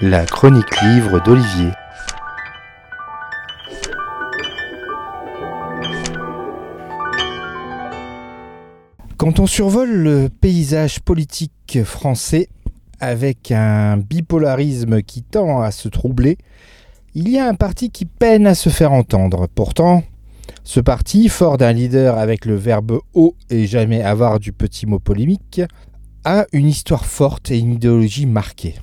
La chronique livre d'Olivier. Quand on survole le paysage politique français avec un bipolarisme qui tend à se troubler, il y a un parti qui peine à se faire entendre. Pourtant, ce parti, fort d'un leader avec le verbe haut et jamais avare du petit mot polémique, a une histoire forte et une idéologie marquée.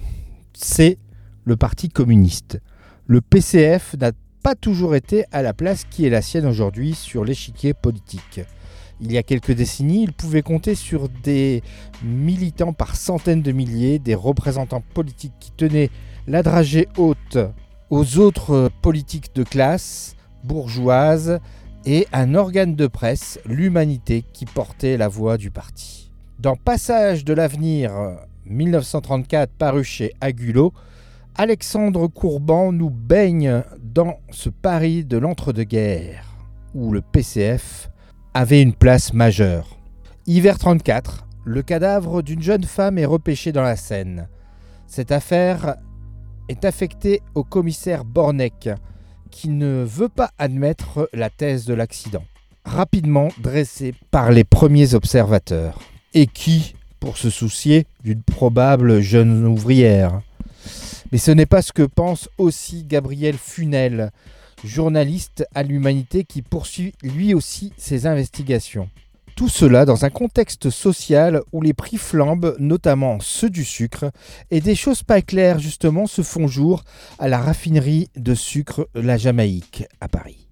C'est le Parti communiste. Le PCF n'a pas toujours été à la place qui est la sienne aujourd'hui sur l'échiquier politique. Il y a quelques décennies, il pouvait compter sur des militants par centaines de milliers, des représentants politiques qui tenaient la dragée haute aux autres politiques de classe, bourgeoises, et un organe de presse, l'Humanité, qui portait la voix du parti. Dans Passage de l'avenir 1934 paru chez Agulot, Alexandre Courban nous baigne dans ce Paris de l'entre-deux-guerres, où le PCF avait une place majeure. Hiver 34, le cadavre d'une jeune femme est repêché dans la Seine. Cette affaire est affectée au commissaire Bornec, qui ne veut pas admettre la thèse de l'accident, rapidement dressée par les premiers observateurs, et qui, pour se soucier d'une probable jeune ouvrière? Mais ce n'est pas ce que pense aussi Gabriel Funel, journaliste à l'humanité qui poursuit lui aussi ses investigations. Tout cela dans un contexte social où les prix flambent, notamment ceux du sucre, et des choses pas claires justement se font jour à la raffinerie de sucre La Jamaïque à Paris.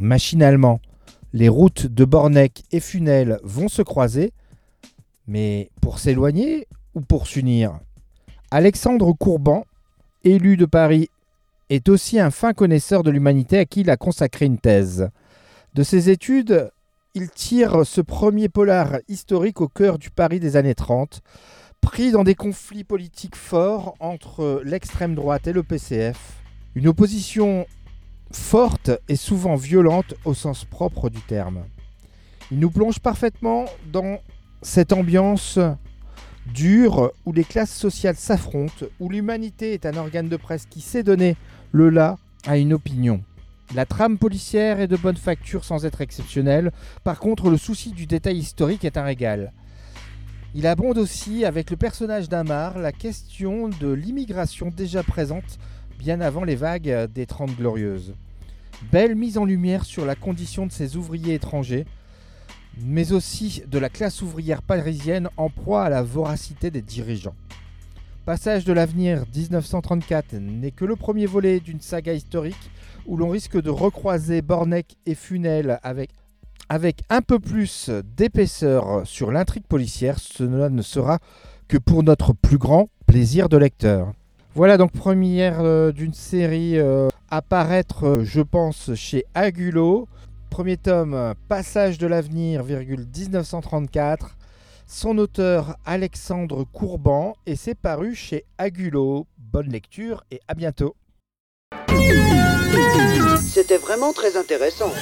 Machinalement, les routes de Bornec et Funel vont se croiser, mais pour s'éloigner ou pour s'unir? Alexandre Courban, élu de Paris, est aussi un fin connaisseur de l'humanité à qui il a consacré une thèse. De ses études, il tire ce premier polar historique au cœur du Paris des années 30, pris dans des conflits politiques forts entre l'extrême droite et le PCF, une opposition forte et souvent violente au sens propre du terme. Il nous plonge parfaitement dans cette ambiance dure où les classes sociales s'affrontent, où l'humanité est un organe de presse qui sait donner le là à une opinion. La trame policière est de bonne facture sans être exceptionnelle. Par contre, le souci du détail historique est un régal. Il abonde aussi avec le personnage d'Amar la question de l'immigration déjà présente bien avant les vagues des Trente Glorieuses. Belle mise en lumière sur la condition de ces ouvriers étrangers, mais aussi de la classe ouvrière parisienne en proie à la voracité des dirigeants. Passage de l'avenir 1934 n'est que le premier volet d'une saga historique où l'on risque de recroiser Bornec et Funel avec, un peu plus d'épaisseur sur l'intrigue policière. Cela ne sera que pour notre plus grand plaisir de lecteur. Voilà donc première euh, d'une série euh, à paraître, euh, je pense, chez Agulot. Premier tome, Passage de l'avenir, 1934. Son auteur Alexandre Courban et c'est paru chez Agulot. Bonne lecture et à bientôt. C'était vraiment très intéressant.